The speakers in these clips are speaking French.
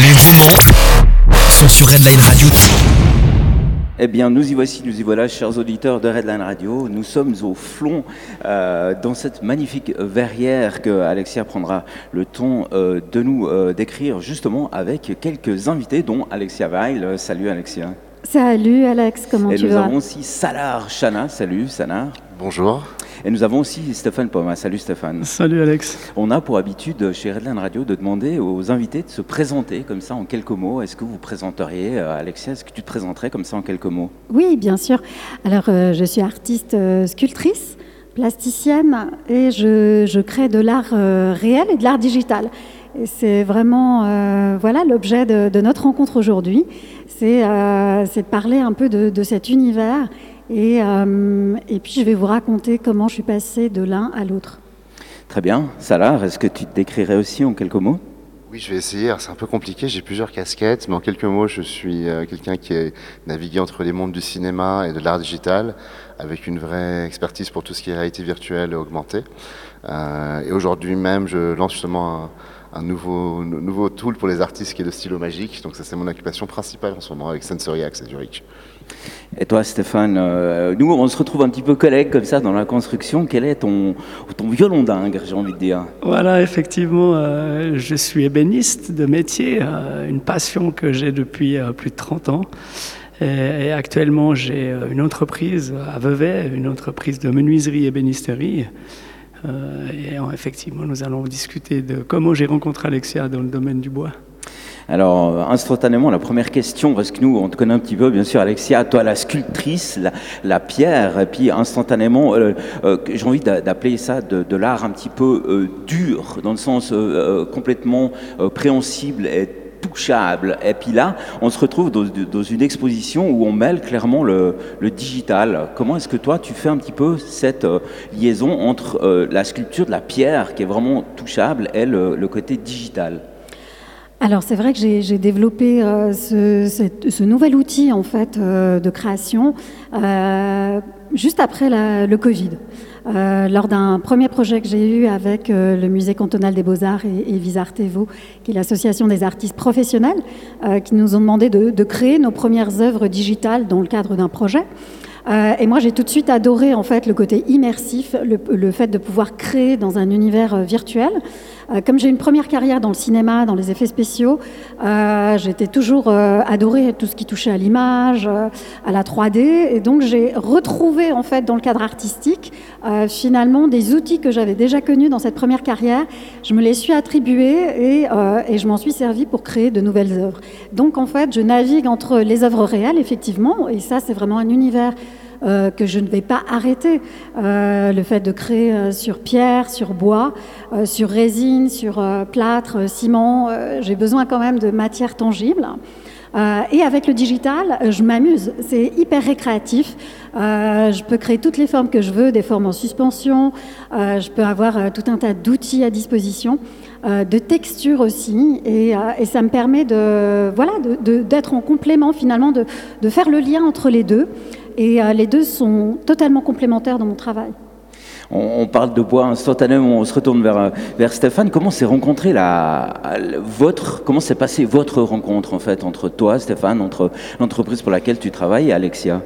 Les sont sur Redline Radio. Eh bien, nous y voici, nous y voilà, chers auditeurs de Redline Radio. Nous sommes au flon euh, dans cette magnifique verrière que Alexia prendra le temps euh, de nous euh, décrire justement avec quelques invités, dont Alexia Weil. Salut Alexia. Salut Alex, comment Et tu nous vas? avons aussi Salar Chana. Salut Salar. Bonjour. Et nous avons aussi Stéphane Poma. Salut Stéphane. Salut Alex. On a pour habitude chez Redline Radio de demander aux invités de se présenter comme ça en quelques mots. Est-ce que vous présenteriez, euh, Alexia, est-ce que tu te présenterais comme ça en quelques mots? Oui, bien sûr. Alors, euh, je suis artiste euh, sculptrice, plasticienne, et je, je crée de l'art euh, réel et de l'art digital. Et c'est vraiment euh, voilà l'objet de, de notre rencontre aujourd'hui. C'est euh, de parler un peu de, de cet univers. Et, euh, et puis, je vais vous raconter comment je suis passée de l'un à l'autre. Très bien. Salar, est-ce que tu te décrirais aussi en quelques mots? Oui, je vais essayer. C'est un peu compliqué, j'ai plusieurs casquettes, mais en quelques mots, je suis euh, quelqu'un qui est navigué entre les mondes du cinéma et de l'art digital, avec une vraie expertise pour tout ce qui est réalité virtuelle et augmentée. Euh, et aujourd'hui même, je lance justement un, un nouveau, nou- nouveau tool pour les artistes qui est le stylo magique. Donc ça, c'est mon occupation principale en ce moment avec Sensoriax à Zurich. Et toi, Stéphane, euh, nous, on se retrouve un petit peu collègues comme ça dans la construction. Quel est ton, ton violon dingue, j'ai envie de dire Voilà, effectivement, euh, je suis ébéniste de métier, euh, une passion que j'ai depuis plus de 30 ans. Et, actuellement, j'ai une entreprise à Vevey, une entreprise de menuiserie ébénisterie. Et effectivement, nous allons discuter de comment j'ai rencontré Alexia dans le domaine du bois. Alors, euh, instantanément, la première question, parce que nous, on te connaît un petit peu, bien sûr, Alexia, toi, la sculptrice, la, pierre, et puis instantanément, euh, euh, j'ai envie d'a- d'appeler ça de, l'art un petit peu dur, dans le sens complètement préhensible et touchable. Et puis là, on se retrouve dans, une exposition où on mêle clairement le, digital. Comment est-ce que toi, tu fais un petit peu cette liaison entre la sculpture de la pierre, qui est vraiment touchable, et le côté digital? Alors c'est vrai que j'ai développé euh, ce, nouvel outil en fait euh, de création euh, juste après la- le Covid. Euh, lors d'un premier projet que j'ai eu avec euh, le musée cantonal des beaux-arts et, et Visartevo, qui est l'association des artistes professionnels, qui nous ont demandé de, de créer nos premières œuvres digitales dans le cadre d'un projet. Euh, et moi, j'ai tout de suite adoré en fait le côté immersif, le, fait de pouvoir créer dans un univers euh, virtuel. Euh, comme j'ai une première carrière dans le cinéma, dans les effets spéciaux, j'étais toujours adoré tout ce qui touchait à l'image, à la 3D, et donc j'ai retrouvé en fait dans le cadre artistique finalement des outils que j'avais déjà connus dans cette première carrière. Je me les suis attribués et, et je m'en suis servi pour créer de nouvelles œuvres. Donc en fait, je navigue entre les œuvres réelles effectivement, et ça c'est vraiment un univers euh, que je ne vais pas arrêter. Euh, le fait de créer euh, sur pierre, sur bois, sur résine, sur plâtre, ciment, j'ai besoin quand même de matières tangibles. Euh, et avec le digital, je m'amuse. C'est hyper récréatif. Je peux créer toutes les formes que je veux, des formes en suspension. Je peux avoir tout un tas d'outils à disposition, de textures aussi. Et, ça me permet de, voilà, d'être en complément finalement, de faire le lien entre les deux. Et euh, les deux sont totalement complémentaires dans mon travail. On, on parle de bois instantanément, on se retourne vers, euh, vers Stéphane. Comment s'est rencontré la, la- votre, comment s'est passée votre rencontre en fait entre toi, Stéphane, entre l'entreprise pour laquelle tu travailles et Alexia?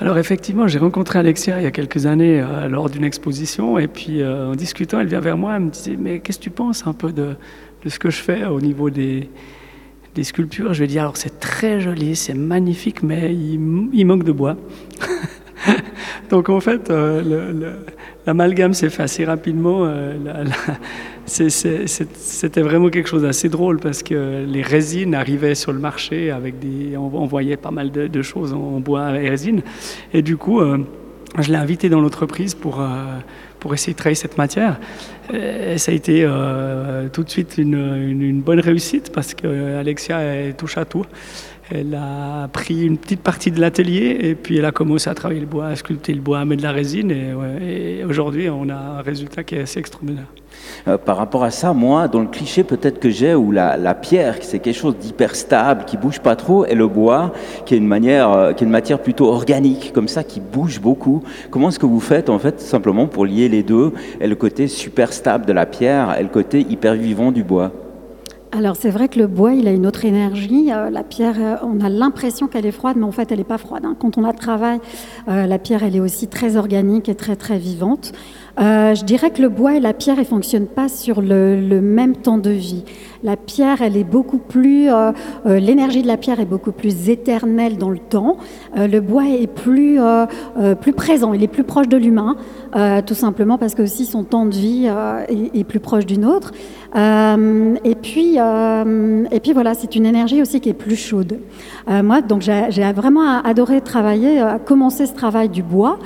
Alors effectivement, j'ai rencontré Alexia il y a quelques années euh, lors d'une exposition et puis euh, en discutant, elle vient vers moi, elle me disait mais qu'est-ce que tu penses un peu de, de ce que je fais au niveau des, des sculptures Je ai dit alors c'est très joli, c'est magnifique, mais il, manque de bois. Donc en fait, euh, l'amalgame s'est fait assez rapidement. euh, C'était vraiment quelque chose d'assez drôle parce que les résines arrivaient sur le marché avec des, on, voyait pas mal de, choses en bois et résine. Et du coup, euh, je l'ai invité dans l'entreprise pour, pour essayer de travailler cette matière. Et ça a été euh, tout de suite une, bonne réussite parce que Alexia elle touche à tout. Elle a pris une petite partie de l'atelier et puis elle a commencé à travailler le bois, à sculpter le bois, à mettre de la résine. Et aujourd'hui, on a un résultat qui est assez extraordinaire. Euh, par rapport à ça, moi, dans le cliché peut-être que j'ai, où la, la pierre, c'est quelque chose d'hyper stable, qui bouge pas trop, et le bois, qui est une manière, euh, qui est une matière plutôt organique, comme ça, qui bouge beaucoup. Comment est-ce que vous faites en fait simplement pour lier les deux, et le côté super stable de la pierre, et le côté hyper vivant du bois? Alors c'est vrai que le bois, il a une autre énergie. Euh, la pierre, on a l'impression qu'elle est froide, mais en fait, elle n'est pas froide. hein. Quand on la travaille, la pierre, elle est aussi très organique et très très vivante. Euh, je dirais que le bois et la pierre, ils fonctionnent pas sur le, même temps de vie. La pierre, elle est beaucoup plus, euh, euh, l'énergie de la pierre est beaucoup plus éternelle dans le temps. Le bois est plus, plus présent, il est plus proche de l'humain, tout simplement parce que aussi son temps de vie est, plus proche d'une autre. Et puis, et puis voilà, c'est une énergie aussi qui est plus chaude. Moi, donc j'ai vraiment adoré travailler, commencer ce travail du bois,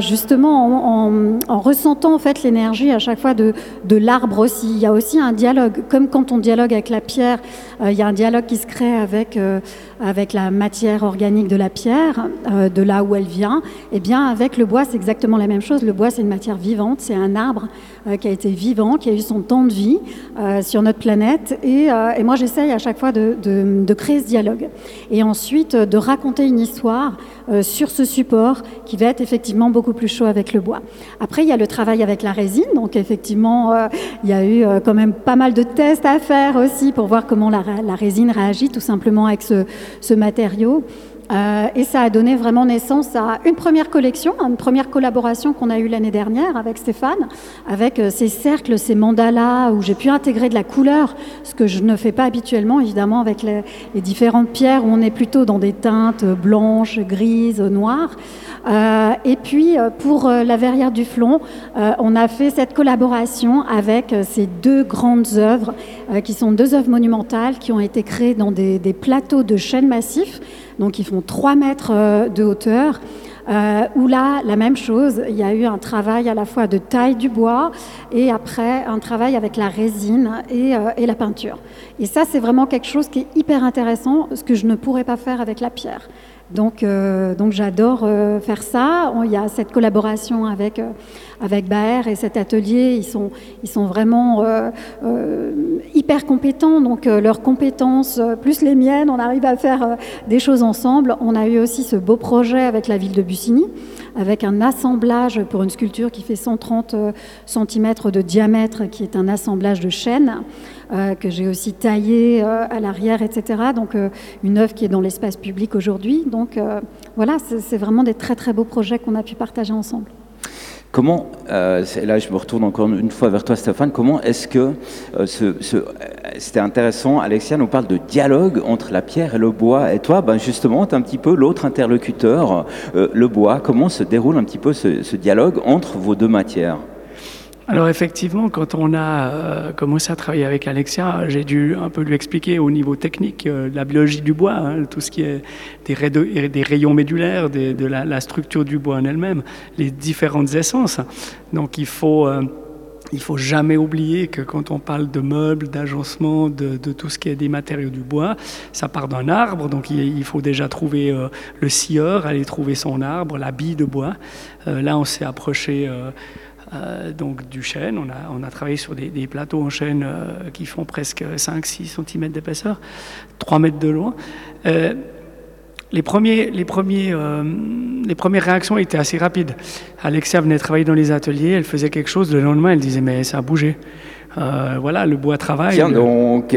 justement en, en- en ressentant en fait l'énergie à chaque fois de, de l'arbre aussi. Il y a aussi un dialogue, comme quand on dialogue avec la pierre, euh, il y a un dialogue qui se crée avec euh, avec la matière organique de la pierre, euh, de là où elle vient. Et bien avec le bois, c'est exactement la même chose. Le bois, c'est une matière vivante, c'est un arbre euh, qui a été vivant, qui a eu son temps de vie euh, sur notre planète. Et, moi, j'essaye à chaque fois de, créer ce dialogue. Et ensuite, de raconter une histoire sur ce support qui va être effectivement beaucoup plus chaud avec le bois. Après, il y a le travail avec la résine. Donc, effectivement, il y a eu quand même pas mal de tests à faire aussi pour voir comment la résine réagit tout simplement avec ce, ce matériau. Euh, et ça a donné vraiment naissance à une première collection, une première collaboration qu'on a eue l'année dernière avec Stéphane, avec euh, ces cercles, ces mandalas où j'ai pu intégrer de la couleur, ce que je ne fais pas habituellement, évidemment, avec les, différentes pierres où on est plutôt dans des teintes blanches, grises, noires. Euh, et puis, pour la Verrière du Flon, on a fait cette collaboration avec ces deux grandes œuvres, qui sont deux œuvres monumentales, qui ont été créées dans des, des plateaux de chêne massif, donc ils font 3 mètres euh, de hauteur. Euh, où là, la même chose, il y a eu un travail à la fois de taille du bois et après un travail avec la résine et, euh, et la peinture. Et ça, c'est vraiment quelque chose qui est hyper intéressant, ce que je ne pourrais pas faire avec la pierre. Donc, euh, donc j'adore euh, faire ça. Il y a cette collaboration avec, euh, avec Baer et cet atelier. Ils sont, ils sont vraiment hyper compétents. Donc, leurs compétences, plus les miennes, on arrive à faire des choses ensemble. On a eu aussi ce beau projet avec la ville de Bussigny, avec un assemblage pour une sculpture qui fait 130 cm de diamètre, qui est un assemblage de chêne. euh, que j'ai aussi taillé à l'arrière, etc. Donc une œuvre qui est dans l'espace public aujourd'hui. Donc euh, voilà, c'est vraiment des très très beaux projets qu'on a pu partager ensemble. Comment, euh, là je me retourne encore une fois vers toi Stéphane, comment est-ce que euh, euh, c'était intéressant, Alexia nous parle de dialogue entre la pierre et le bois, et toi ben justement tu es un petit peu l'autre interlocuteur, le bois, comment se déroule un petit peu ce dialogue entre vos deux matières? Alors effectivement, quand on a euh, commencé à travailler avec Alexia, j'ai dû un peu lui expliquer au niveau technique euh, la biologie du bois, hein, tout ce qui est des, rayons, des médulaires, de la, structure du bois en elle-même, les différentes essences. Donc il faut, euh, il faut jamais oublier que quand on parle de meubles, d'agencement, de, tout ce qui est des matériaux du bois, ça part d'un arbre, donc il, faut déjà trouver le scieur, aller trouver son arbre, la bille de bois. Là, on s'est approché. Euh, donc du chêne. On a, on a travaillé sur des, des plateaux en chêne euh, qui font presque 5-6 cm d'épaisseur, 3 mètres de long. Euh, les, premiers, les, premiers, les premières réactions étaient assez rapides. Alexia venait travailler dans les ateliers, elle faisait quelque chose, le lendemain elle disait mais ça a bougé. Euh, voilà, le bois travaille. Tiens donc,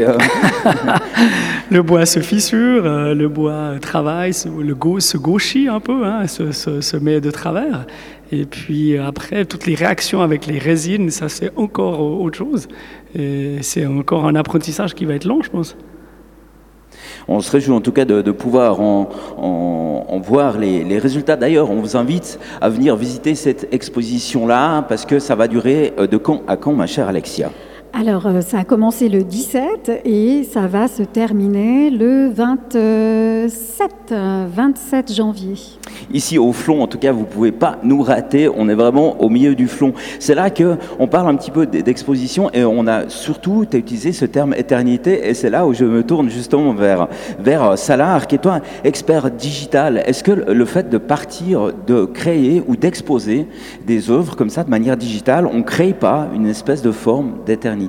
le bois se fissure, euh, le bois travaille, se, le go, se gauchit un peu, hein, se, met de travers. Et puis après, toutes les réactions avec les résines, ça c'est encore autre chose. Et c'est encore un apprentissage qui va être long, je pense. on se réjouit en tout cas de, pouvoir en, voir les, les résultats. D'ailleurs, on vous invite à venir visiter cette exposition-là parce que ça va durer euh, de quand à quand, ma chère Alexia? Alors, euh, ça a commencé le 17 et ça va se terminer le 27, euh, 27 janvier. Ici au Flon, en tout cas, vous pouvez pas nous rater. On est vraiment au milieu du Flon. C'est là que on parle un petit peu d'exposition et on a surtout utilisé ce terme éternité et c'est là où je me tourne justement vers vers euh, Salar, qui est toi expert digital. Est-ce que le fait de partir, de créer ou d'exposer des œuvres comme ça de manière digitale, on crée pas une espèce de forme d'éternité?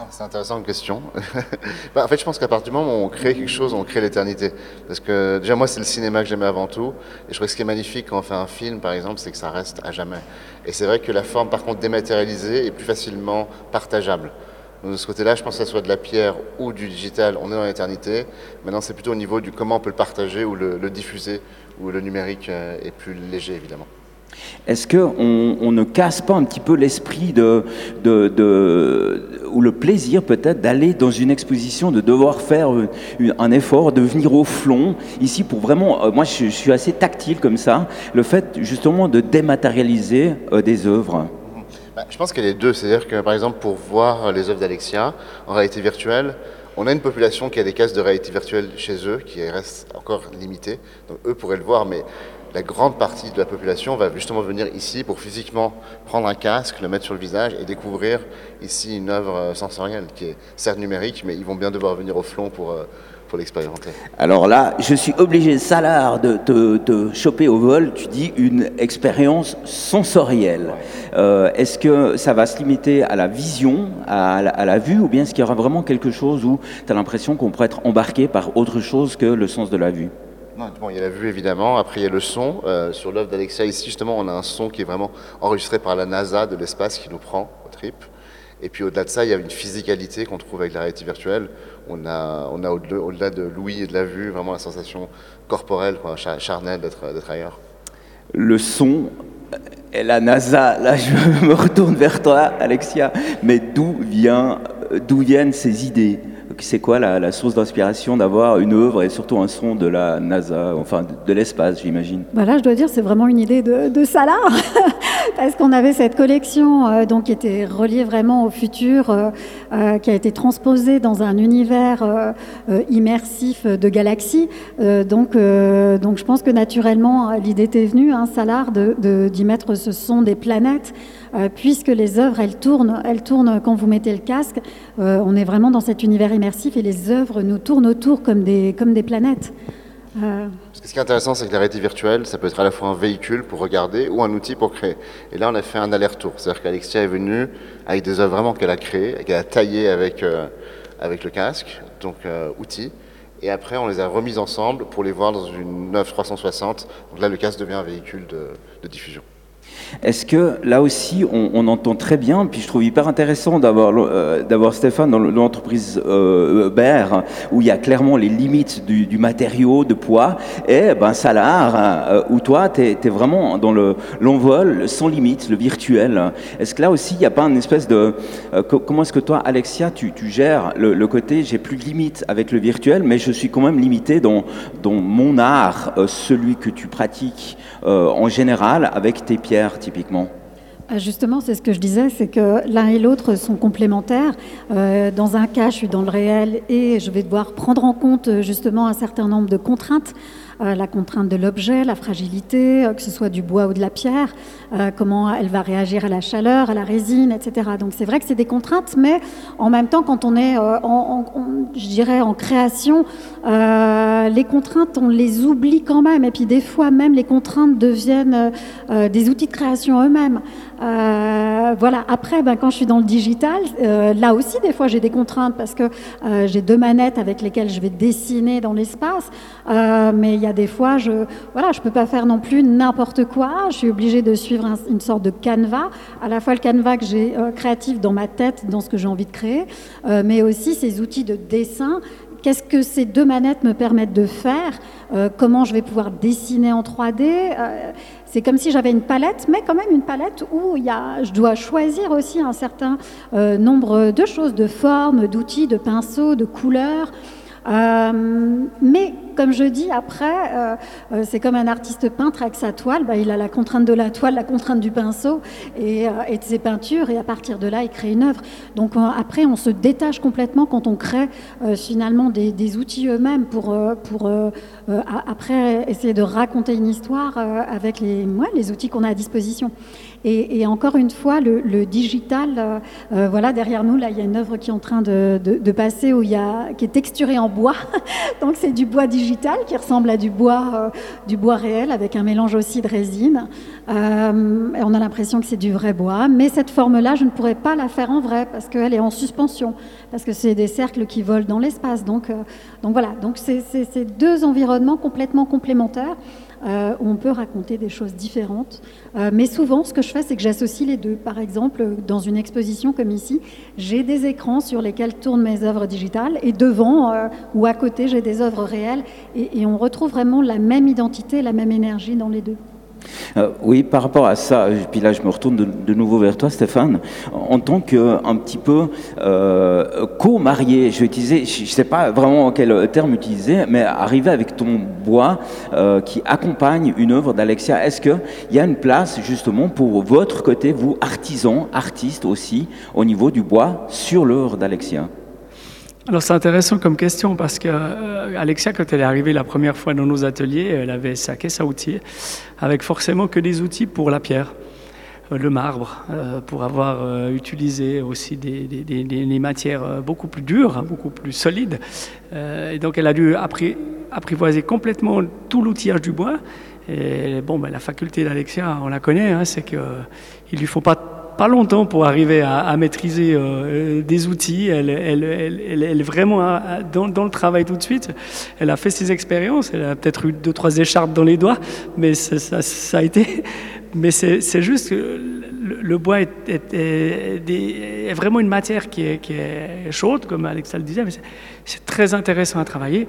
Ah, C'est intéressant comme question. Bah, en fait, je pense qu'à partir du moment où on crée quelque chose, on crée l'éternité. Parce que déjà, moi, c'est le cinéma que j'aimais avant tout. Et je trouve que ce qui est magnifique quand on fait un film, par exemple, c'est que ça reste à jamais. Et c'est vrai que la forme, par contre, dématérialisée est plus facilement partageable. de ce côté-là, je pense que ce soit de la pierre ou du digital, on est dans l'éternité. Maintenant, c'est plutôt au niveau du comment on peut le partager ou le, diffuser, où le numérique euh, est plus léger, évidemment. Est-ce qu'on on ne casse pas un petit peu l'esprit ou le plaisir peut-être d'aller dans une exposition, de devoir faire un effort, de venir au fond ici pour vraiment, euh, moi je, suis assez tactile comme ça, le fait justement de dématérialiser euh, des œuvres? Bah, Je pense qu'il y a les deux, c'est-à-dire que par exemple pour voir les œuvres d'Alexia en réalité virtuelle, on a une population qui a des cases de réalité virtuelle chez eux, qui restent encore limitées. Donc eux pourraient le voir, mais la grande partie de la population va justement venir ici pour physiquement prendre un casque, le mettre sur le visage et découvrir ici une œuvre euh, sensorielle qui est certes numérique, mais ils vont bien devoir venir au flanc pour, euh, pour l'expérimenter. Alors là, je suis obligé, Salar, de te choper au vol. Tu dis une expérience sensorielle. Euh, est-ce que ça va se limiter à la vision, à la, à la vue, ou bien est-ce qu'il y aura vraiment quelque chose où tu as l'impression qu'on pourrait être embarqué par autre chose que le sens de la vue? Bon, il y a la vue évidemment, après il y a le son. Euh, sur l'œuvre d'Alexia ici justement on a un son qui est vraiment enregistré par la NASA de l'espace qui nous prend au trip. Et puis au-delà de ça, il y a une physicalité qu'on trouve avec la réalité virtuelle. On a, on a au-delà de l'ouïe et de la vue, vraiment la sensation corporelle, quoi, charnelle d'être ailleurs. Le son et la NASA, là je me retourne vers toi Alexia, mais d'où viennent ces idées? C'est quoi la, source d'inspiration d'avoir une œuvre et surtout un son de la NASA, enfin de, l'espace, j'imagine? Bah Là, je dois dire, c'est vraiment une idée de, de Salah, parce qu'on avait cette collection euh, donc, qui était reliée vraiment au futur, euh, euh, qui a été transposée dans un univers immersif de galaxies. donc, donc, je pense que naturellement, l'idée était venue, hein, Salar, d'y de, mettre ce son des planètes. Puisque les œuvres, elles tournent, elles tournent quand vous mettez le casque. Euh, on est vraiment dans cet univers immersif et les œuvres nous tournent autour comme des, comme des planètes. Euh, ce qui est intéressant, c'est que la réalité virtuelle, ça peut être à la fois un véhicule pour regarder ou un outil pour créer. Et là, on a fait un aller-retour. C'est-à-dire qu'Alexia est venue avec des œuvres vraiment qu'elle a créées, qu'elle a taillées avec, avec le casque, donc outil. Et après, on les a remises ensemble pour les voir dans une œuvre 360. Donc là, le casque devient un véhicule de diffusion. Est-ce que là aussi, on, entend très bien, puis je trouve hyper intéressant d'avoir euh, Stéphane dans l'entreprise euh, où il y a clairement les limites du, matériau, de poids, et ben Salar, euh, où toi, tu es, vraiment dans l'envol sans limite, le virtuel. Est-ce que là aussi, il n'y a pas une espèce de... Euh, comment est-ce que toi, Alexia, tu, gères le, côté, j'ai plus de limites avec le virtuel, mais je suis quand même limité dans, dans mon art, celui que tu pratiques en général, avec tes typiquement ah, Justement, c'est ce que je disais, c'est que l'un et l'autre sont complémentaires. Euh, dans un cas, je suis dans le réel et je vais devoir prendre en compte justement un certain nombre de contraintes. Euh, la contrainte de l'objet, la fragilité, euh, que ce soit du bois ou de la pierre, euh, comment elle va réagir à la chaleur, à la résine, etc. Donc c'est vrai que c'est des contraintes, mais en même temps, quand on est, en, je dirais, en création, les contraintes, on les oublie quand même. Et puis des fois, même les contraintes deviennent des outils de création eux-mêmes. voilà. Après, ben, quand je suis dans le digital, là aussi, des fois, j'ai des contraintes parce que j'ai deux manettes avec lesquelles je vais dessiner dans l'espace, mais il y des fois, je voilà, je peux pas faire non plus n'importe quoi. Je suis obligée de suivre une sorte de canevas, à la fois le canevas que j'ai euh, créatif dans ma tête, dans ce que j'ai envie de créer, euh, mais aussi ces outils de dessin Qu'est-ce que ces deux manettes me permettent de faire euh, Comment je vais pouvoir dessiner en 3D C'est comme si j'avais une palette, mais quand même une palette où y a, je dois choisir aussi un certain nombre de choses, de formes, d'outils, de pinceaux, de couleurs. Mais comme je dis, après, euh, euh, c'est comme un artiste peintre avec sa toile. Bah, il a la contrainte de la toile, la contrainte du pinceau et, euh, de ses peintures. Et à partir de là, il crée une œuvre. Donc après, on se détache complètement quand on crée finalement des, outils eux-mêmes pour, pour après essayer de raconter une histoire avec les, les outils qu'on a à disposition. Et, encore une fois, le, digital, voilà, derrière nous, là, il y a une œuvre qui est en train de, passer où il y a, qui est texturée en bois. Donc c'est du bois digital qui ressemble à du bois, euh, du bois réel avec un mélange aussi de résine. Euh, on a l'impression que c'est du vrai bois. Mais cette forme-là, je ne pourrais pas la faire en vrai parce qu'elle est en suspension, parce que c'est des cercles qui volent dans l'espace. Donc, euh, donc voilà, donc c'est deux environnements complètement complémentaires. Euh, on peut raconter des choses différentes. Euh, mais souvent, ce que je fais, c'est que j'associe les deux. Par exemple, dans une exposition comme ici, j'ai des écrans sur lesquels tournent mes œuvres digitales et devant euh, ou à côté, j'ai des œuvres réelles et on retrouve vraiment la même identité, la même énergie dans les deux. Euh, oui, par rapport à ça, puis là je me retourne de, nouveau vers toi Stéphane, en tant qu'un petit peu euh, co-marié, je vais utiliser, je ne sais pas vraiment quel terme utiliser, mais arriver avec ton bois euh, qui accompagne une œuvre d'Alexia, est-ce qu'il y a une place justement pour votre côté, vous artisans, artistes aussi, au niveau du bois sur l'œuvre d'Alexia? Alors c'est intéressant comme question parce que euh, Alexia, quand elle est arrivée la première fois dans nos ateliers, elle avait sa caisse à outils avec forcément que des outils pour la pierre, euh, le marbre, euh, pour avoir utilisé aussi des, des, des, des, matières beaucoup plus dures, hein, beaucoup plus solides. et donc elle a dû apprivoiser complètement tout l'outillage du bois. Et bon, ben, la faculté d'Alexia, on la connaît, hein, c'est qu'il ne lui faut pas pas longtemps pour arriver à, maîtriser euh, des outils. Elle, est vraiment dans, le travail tout de suite. Elle a fait ses expériences. Elle a peut-être eu deux, trois écharpes dans les doigts, mais ça, a été. Mais c'est juste que le, bois est, vraiment une matière qui est, qui est chaude, comme Alexa le disait, mais c'est très intéressant à travailler.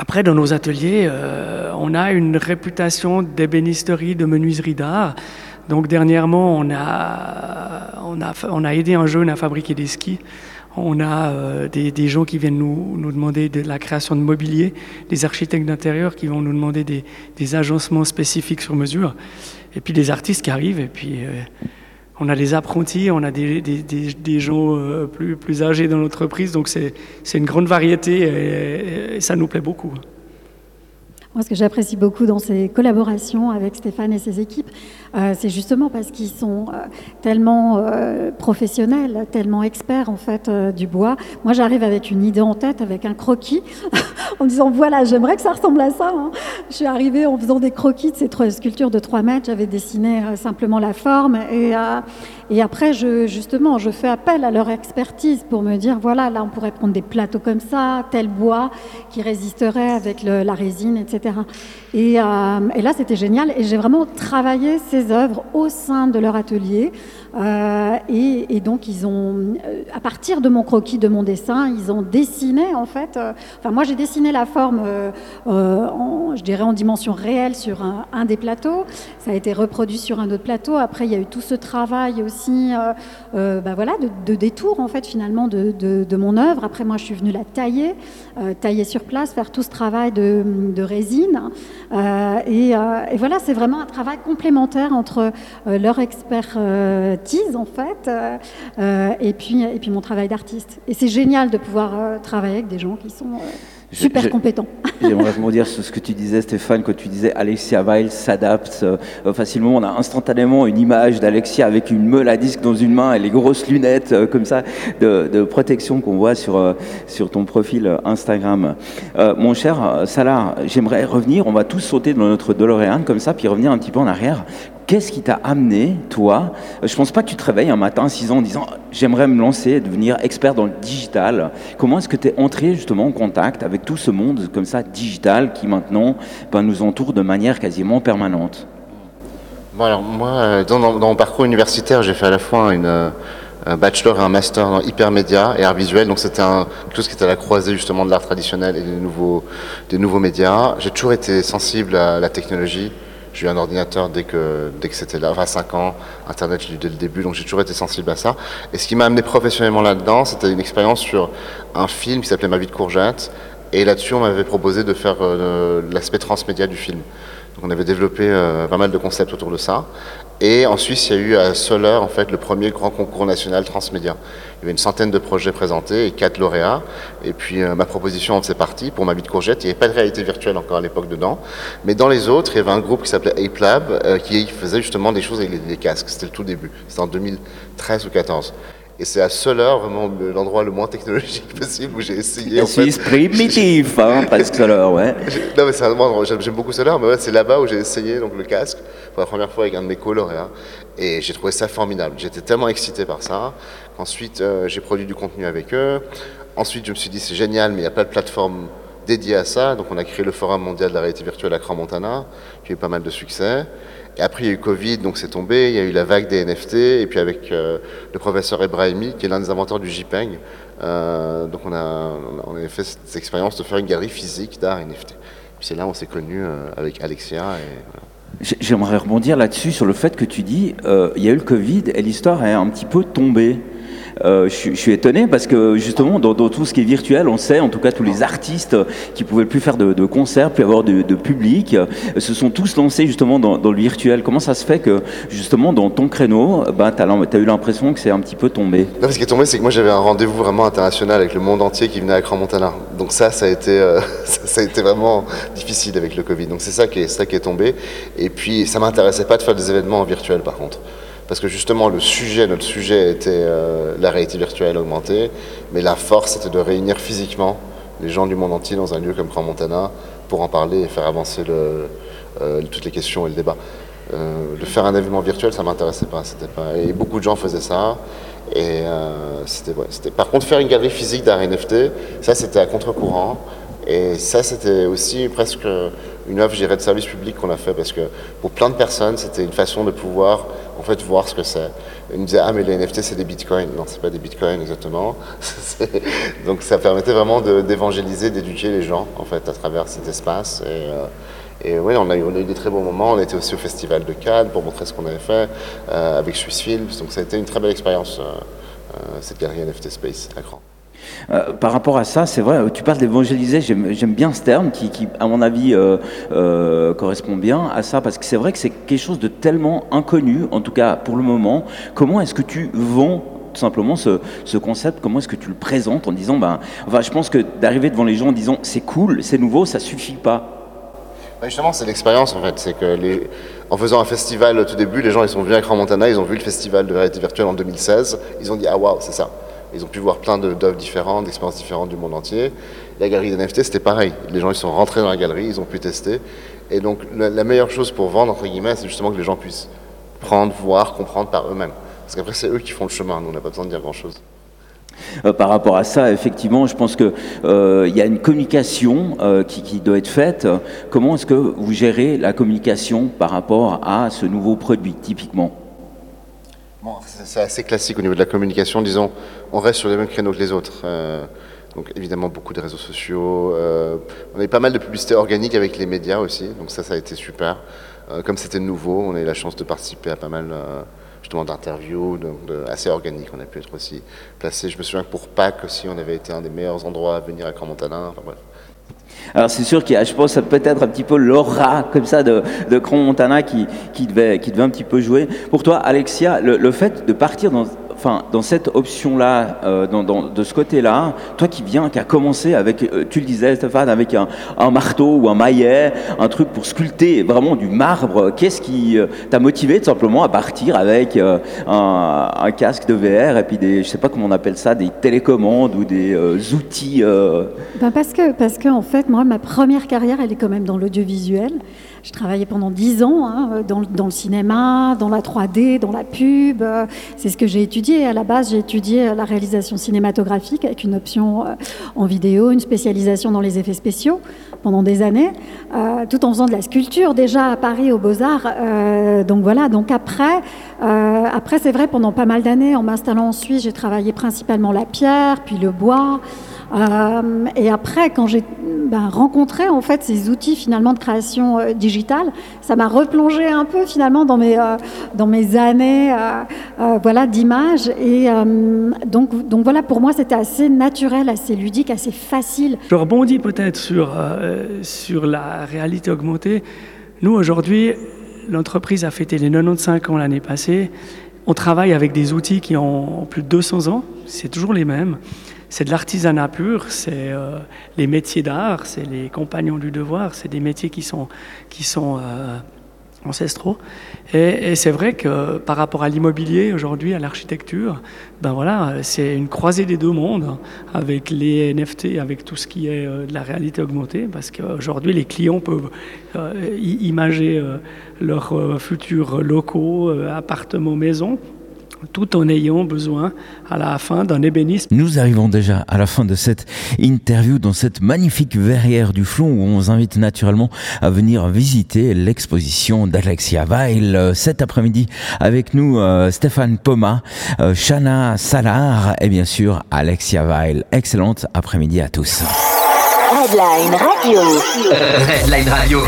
Après, dans nos ateliers, euh, on a une réputation d'ébénisterie, de menuiserie d'art. Donc dernièrement, on a, on a, aidé un jeune à fabriquer des skis. On a euh, des, des, gens qui viennent nous, nous, demander de la création de mobilier, des architectes d'intérieur qui vont nous demander des, des, agencements spécifiques sur mesure, et puis des artistes qui arrivent, et puis euh, on a des apprentis, on a des, des gens euh, plus, plus, âgés dans l'entreprise, donc c'est une grande variété et, et ça nous plaît beaucoup. Moi, ce que j'apprécie beaucoup dans ces collaborations avec Stéphane et ses équipes, euh, c'est justement parce qu'ils sont euh, tellement euh, professionnels, tellement experts en fait du bois. Moi, j'arrive avec une idée en tête, avec un croquis, en disant voilà, j'aimerais que ça ressemble à ça. Hein. Je suis arrivée en faisant des croquis de ces trois sculptures de 3 mètres. J'avais dessiné simplement la forme et, après, justement, je fais appel à leur expertise pour me dire voilà, là, on pourrait prendre des plateaux comme ça, tel bois qui résisterait avec la résine, etc. Et, et là, c'était génial. Et j'ai vraiment travaillé ces œuvres au sein de leur atelier. Euh, et, donc, ils ont, euh, à partir de mon croquis, de mon dessin, ils ont dessiné, en fait. Euh, enfin, moi, j'ai dessiné la forme, en, je dirais, en dimension réelle sur un, des plateaux. Ça a été reproduit sur un autre plateau. Après, il y a eu tout ce travail aussi, bah, voilà, de, détour, en fait, finalement, de, de, mon œuvre. Après, moi, je suis venue la tailler, tailler sur place, faire tout ce travail de, résine. Et, voilà, c'est vraiment un travail complémentaire entre leur expertise, en fait, et, puis, et puis mon travail d'artiste. Et c'est génial de pouvoir travailler avec des gens qui sont super je, compétent. J'aimerais rebondir sur ce que tu disais, Stéphane, quand tu disais Alexia Weil s'adapte euh, facilement. On a instantanément une image d'Alexia avec une meule à disque dans une main et les grosses lunettes euh, comme ça de, de protection qu'on voit sur, euh, sur ton profil Instagram. Euh, mon cher Salah, j'aimerais revenir, on va tous sauter dans notre DeLorean comme ça, puis revenir un petit peu en arrière. Qu'est-ce qui t'a amené, toi Je pense pas que tu te réveilles un matin à 6 ans en disant j'aimerais me lancer, devenir expert dans le digital. Comment est-ce que tu es entré justement en contact avec tout ce monde comme ça digital qui maintenant ben, nous entoure de manière quasiment permanente? Alors, Moi, euh, dans, mon parcours universitaire, j'ai fait à la fois une, euh, un bachelor et un master dans hypermédia et art visuel. Donc c'était quelque chose qui était à la croisée justement de l'art traditionnel et des nouveaux, des nouveaux médias. J'ai toujours été sensible à la technologie. J'ai eu un ordinateur dès que, dès que c'était là, enfin 5 ans, Internet, j'ai eu dès le début, donc j'ai toujours été sensible à ça. Et ce qui m'a amené professionnellement là-dedans, c'était une expérience sur un film qui s'appelait Ma vie de courgette. Et là-dessus, on m'avait proposé de faire euh, l'aspect transmédia du film. Donc on avait développé euh, pas mal de concepts autour de ça. Et en Suisse, il y a eu à Soler, en fait, le premier grand concours national transmédia. Il y avait une centaine de projets présentés et quatre lauréats. Et puis, euh, ma proposition en faisait partie pour ma vie de courgette. Il n'y avait pas de réalité virtuelle encore à l'époque dedans. Mais dans les autres, il y avait un groupe qui s'appelait Ape Lab, euh, qui faisait justement des choses avec les, les casques. C'était le tout début. C'était en 2013 ou 2014. Et c'est à Soler, vraiment l'endroit le moins technologique possible où j'ai essayé. En fait. primitif, hein, parce que Soler, ouais. Non, mais sérieusement, j'aime beaucoup Soler, mais ouais, c'est là-bas où j'ai essayé donc, le casque pour la première fois avec un de mes co-lauréats. Et j'ai trouvé ça formidable. J'étais tellement excité par ça qu'ensuite, euh, j'ai produit du contenu avec eux. Ensuite, je me suis dit, c'est génial, mais il n'y a pas de plateforme dédié à ça. Donc on a créé le Forum mondial de la réalité virtuelle à Crans-Montana, qui a eu pas mal de succès. Après, il y a eu Covid, donc c'est tombé. Il y a eu la vague des NFT. Et puis avec euh, le professeur Ebrahimi, qui est l'un des inventeurs du JPEG, euh, donc on a, on a fait cette expérience de faire une galerie physique d'art NFT. C'est là où on s'est connus euh, avec Alexia. Et, J'aimerais rebondir là-dessus sur le fait que tu dis, il y a eu le Covid et l'histoire est un petit peu tombée. Euh, je, suis étonné parce que justement dans, tout ce qui est virtuel, on sait, en tout cas tous les artistes qui pouvaient plus faire de, concerts, plus avoir de, public, euh, se sont tous lancés justement dans, le virtuel. Comment ça se fait que justement dans ton créneau, ben, tu as, eu l'impression que c'est un petit peu tombé? Non, Ce qui est tombé, c'est que moi j'avais un rendez-vous vraiment international avec le monde entier qui venait à Grand Montana. Donc ça, ça a été, euh, ça a été vraiment difficile avec le Covid. Donc c'est ça qui est, ça qui est tombé. Et puis ça m'intéressait pas de faire des événements en virtuel par contre parce que justement notre sujet était euh, la réalité virtuelle augmentée, mais la force était de réunir physiquement les gens du monde entier dans un lieu comme Grand Montana pour en parler et faire avancer euh, toutes les questions et le débat. Euh, de faire un événement virtuel, ça m'intéressait pas, pas. Et beaucoup de gens faisaient ça. Et par contre, faire une galerie physique d'art NFT, ça c'était à contre-courant. Et ça, c'était aussi presque une œuvre, je dirais, de service public qu'on a fait parce que pour plein de personnes, c'était une façon de pouvoir en fait voir ce que c'est. Ils me disaient ah mais les NFT c'est des bitcoins. Non, c'est pas des bitcoins exactement. Donc ça permettait vraiment d'évangéliser, d'éduquer les gens en fait à travers cet espace. Et, euh, oui, on a, eu, des très bons moments. On était aussi au Festival de Cannes pour montrer ce qu'on avait fait euh, avec Swiss Films. Donc ça a été une très belle expérience, euh, cette galerie NFT Space à Grand. Euh, par rapport à ça, c'est vrai, tu parles d'évangéliser, j'aime bien ce terme qui, à mon avis, euh, euh, correspond bien à ça, parce que c'est vrai que c'est quelque chose de tellement inconnu, en tout cas pour le moment. Comment est-ce que tu vends tout simplement ce, ce concept? Comment est-ce que tu le présentes en disant, ben, enfin, je pense que d'arriver devant les gens en disant c'est cool, c'est nouveau, ça suffit pas? justement, c'est l'expérience en fait. C'est que en faisant un festival au tout début, les gens ils sont venus à Grand Montana, ils ont vu le festival de réalité virtuelle en 2016, ils ont dit ah waouh, c'est ça. Ils ont pu voir plein d'œuvres différentes, d'expériences différentes du monde entier. La galerie d'NFT, c'était pareil. Les gens, ils sont rentrés dans la galerie, ils ont pu tester. Et donc, la, meilleure chose pour vendre, entre guillemets, c'est justement que les gens puissent prendre, voir, comprendre par eux-mêmes. Parce qu'après, c'est eux qui font le chemin. Nous, on n'a pas besoin de dire grand-chose. Euh, par rapport à ça, effectivement, je pense qu'il euh, y a une communication euh, qui, doit être faite. Comment est-ce que vous gérez la communication par rapport à ce nouveau produit, typiquement? C'est assez classique au niveau de la communication. Disons, on reste sur les mêmes créneaux que les autres. Euh, donc évidemment beaucoup de réseaux sociaux. Euh, on a eu pas mal de publicité organique avec les médias aussi. Donc ça, ça a été super. Euh, comme c'était nouveau, on a eu la chance de participer à pas mal justement d'interviews, assez organiques. On a pu être aussi placé. Je me souviens que pour Pâques aussi, on avait été un des meilleurs endroits à venir à Grand. Enfin. Alors c'est sûr qu'il y a, je pense, peut-être un petit peu l'aura comme ça de, de Cron Montana qui, qui, devait, qui devait un petit peu jouer. Pour toi, Alexia, le, le fait de partir dans, enfin, dans cette option-là, euh, de ce côté-là, toi qui viens, qui a commencé avec, euh, tu le disais Stéphane, avec un, marteau ou un maillet, un truc pour sculpter vraiment du marbre, qu'est-ce qui euh, t'a motivé tout simplement à partir avec un, un, casque de VR et puis des, je sais pas comment on appelle ça, des télécommandes ou des outils ben Parce que, parce que en fait, moi, ma première carrière, elle est quand même dans l'audiovisuel. Je travaillais pendant dix ans hein, dans, le cinéma, dans la 3D, dans la pub. C'est ce que j'ai étudié. À la base, j'ai étudié la réalisation cinématographique avec une option en vidéo, une spécialisation dans les effets spéciaux pendant des années, euh, tout en faisant de la sculpture déjà à Paris aux Beaux-Arts. Euh, donc voilà, donc après, euh, après c'est vrai, pendant pas mal d'années, en m'installant en Suisse, j'ai travaillé principalement la pierre, puis le bois. Euh, et après, quand j'ai ben, rencontré en fait ces outils finalement de création euh, digitale, ça m'a replongé un peu finalement dans mes euh, dans mes années voilà d'images. Et donc donc voilà, pour moi, c'était assez naturel, assez ludique, assez facile. Je rebondis peut-être sur sur la réalité augmentée. Nous aujourd'hui, l'entreprise a fêté les 95 ans l'année passée. On travaille avec des outils qui ont plus de 200 ans. C'est toujours les mêmes c'est de l'artisanat pur, c'est euh, les métiers d'art, c'est les compagnons du devoir, c'est des métiers qui sont, qui sont euh, ancestraux. Et, c'est vrai que par rapport à l'immobilier aujourd'hui, à l'architecture, ben voilà, c'est une croisée des deux mondes avec les NFT, avec tout ce qui est euh, de la réalité augmentée, parce qu'aujourd'hui les clients peuvent imager leurs futurs locaux, appartements, maisons tout en ayant besoin à la fin d'un ébéniste. Nous arrivons déjà à la fin de cette interview dans cette magnifique verrière du Flon où on vous invite naturellement à venir visiter l'exposition d'Alexia Weil euh, cet après-midi avec nous euh, Stéphane Poma, euh, Shana Salar et bien sûr Alexia Weil. Excellente après-midi à tous. Redline Radio. Redline Radio.